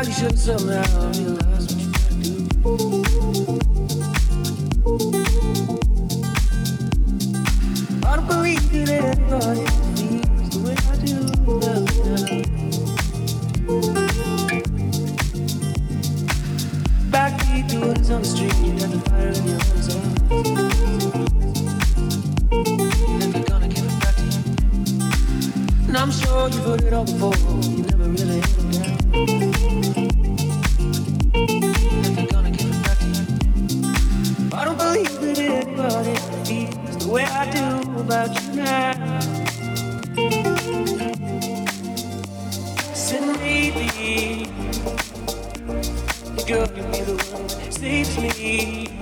action somehow you lost believe that anybody feels the way I do. Backbeat on the street and the fire in your eyes. And gonna give it back to you. And I'm sure you've heard it all before. about you now. Send me the girl, you be the one that saves me.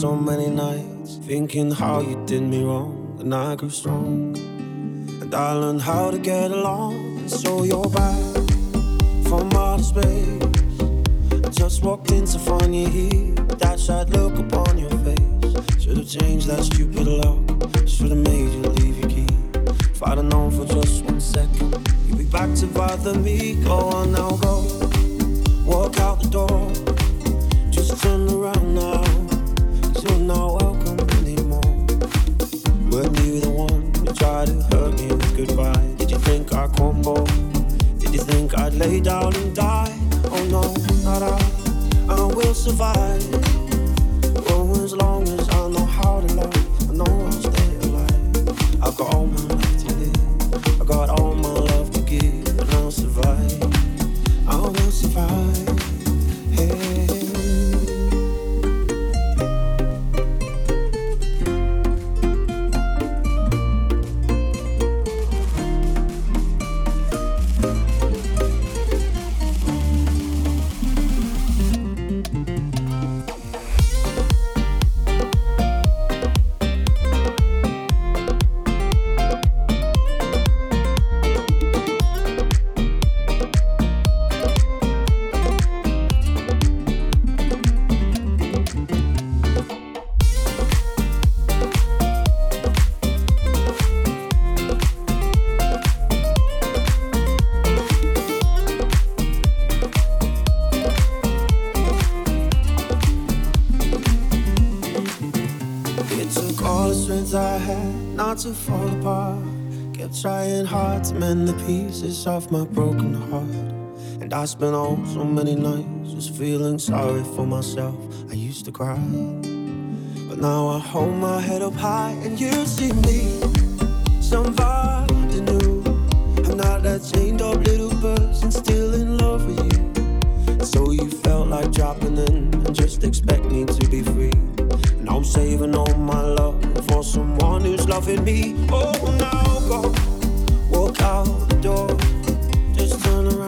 so many nights thinking how you did me wrong, and I grew strong. And I learned how to get along. So you're back from outer space. I just walked in to find you here. That sad look upon your face. Should've changed that stupid lock. Should've made you leave your key. If I'd have known for just one second, you'd be back to bother me. Go on now, go. mend the pieces of my broken heart. And I spent all so many nights just feeling sorry for myself. I used to cry, but now I hold my head up high and you see me. Somebody new. I'm not that chained up little person still in love with you. So you felt like dropping in and just expect me to be free. And I'm saving all my love for someone who's loving me. Oh, now go the. Just turn around.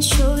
And showed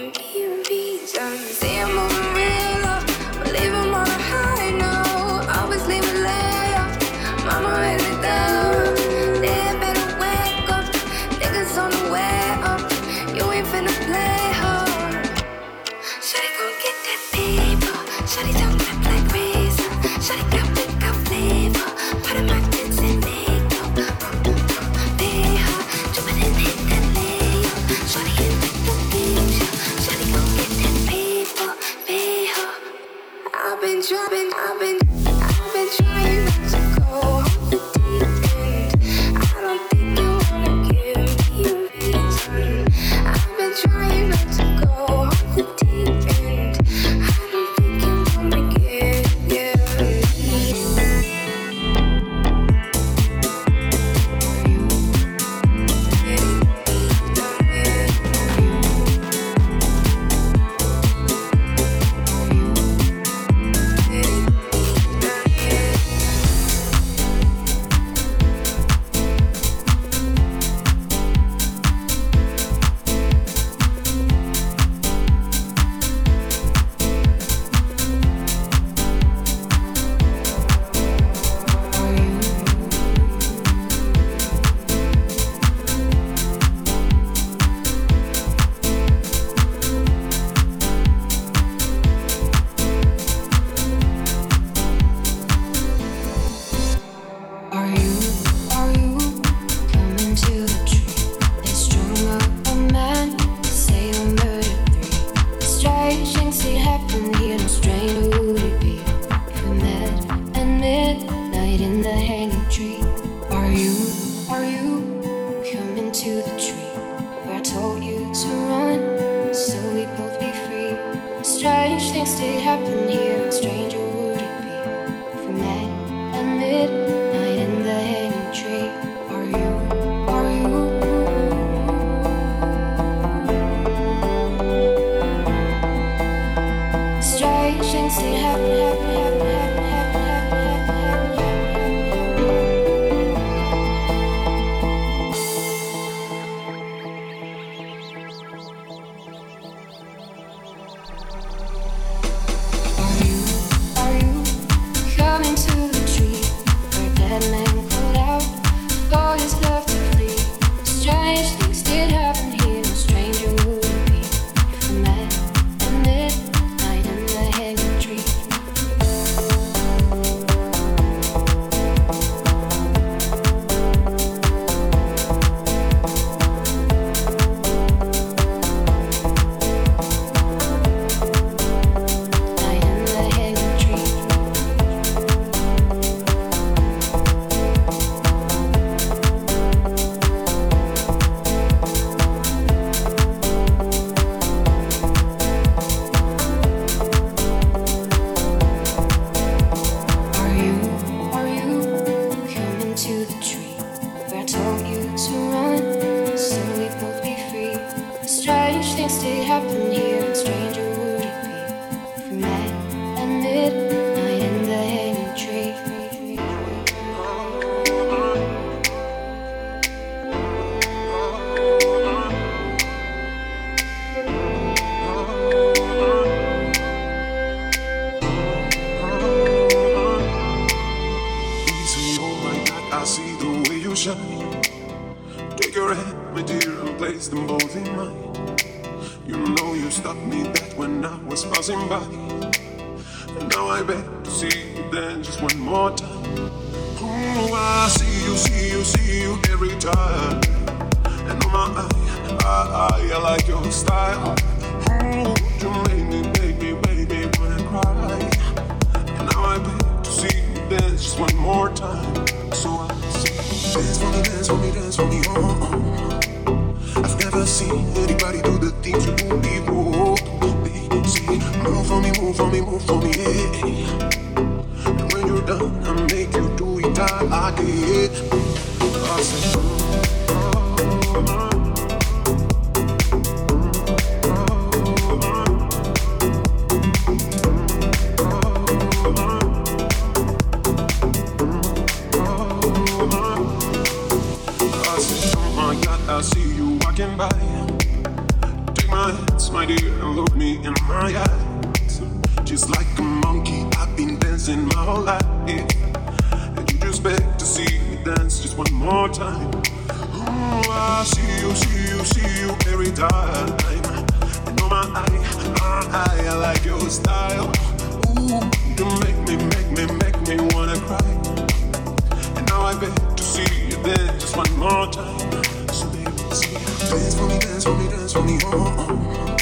tell me, uh-uh.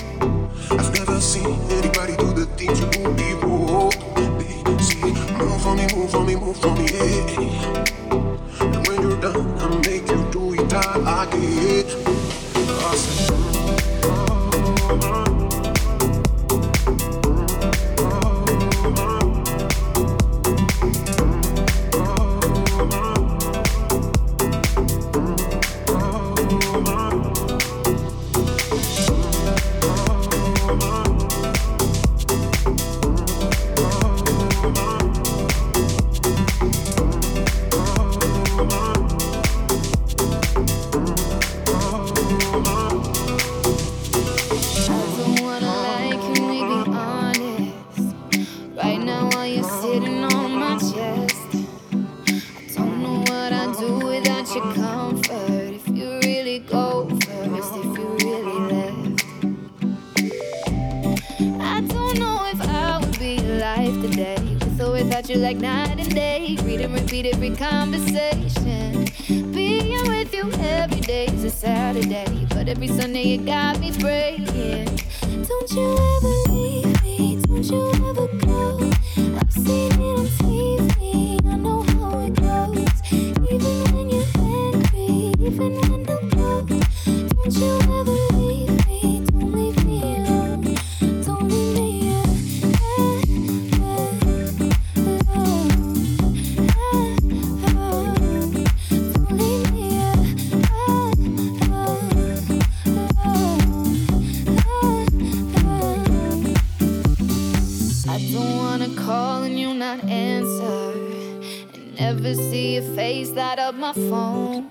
I've never seen anybody do the things you do before. They say, move for me, move for me, move for me, yeah. see your face light up my phone.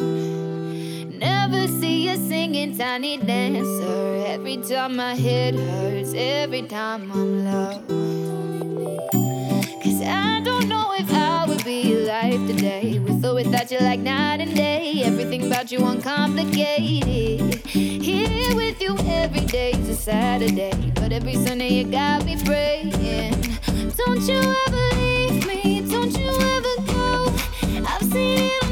Never see you singing tiny dancer. Every time my head hurts, every time I'm low. Cause I don't know if I would be alive today. With or without you, like night and day. Everything about you uncomplicated. Here with you every day's a Saturday. But every Sunday, you got me praying. Don't you ever leave me, don't you ever. se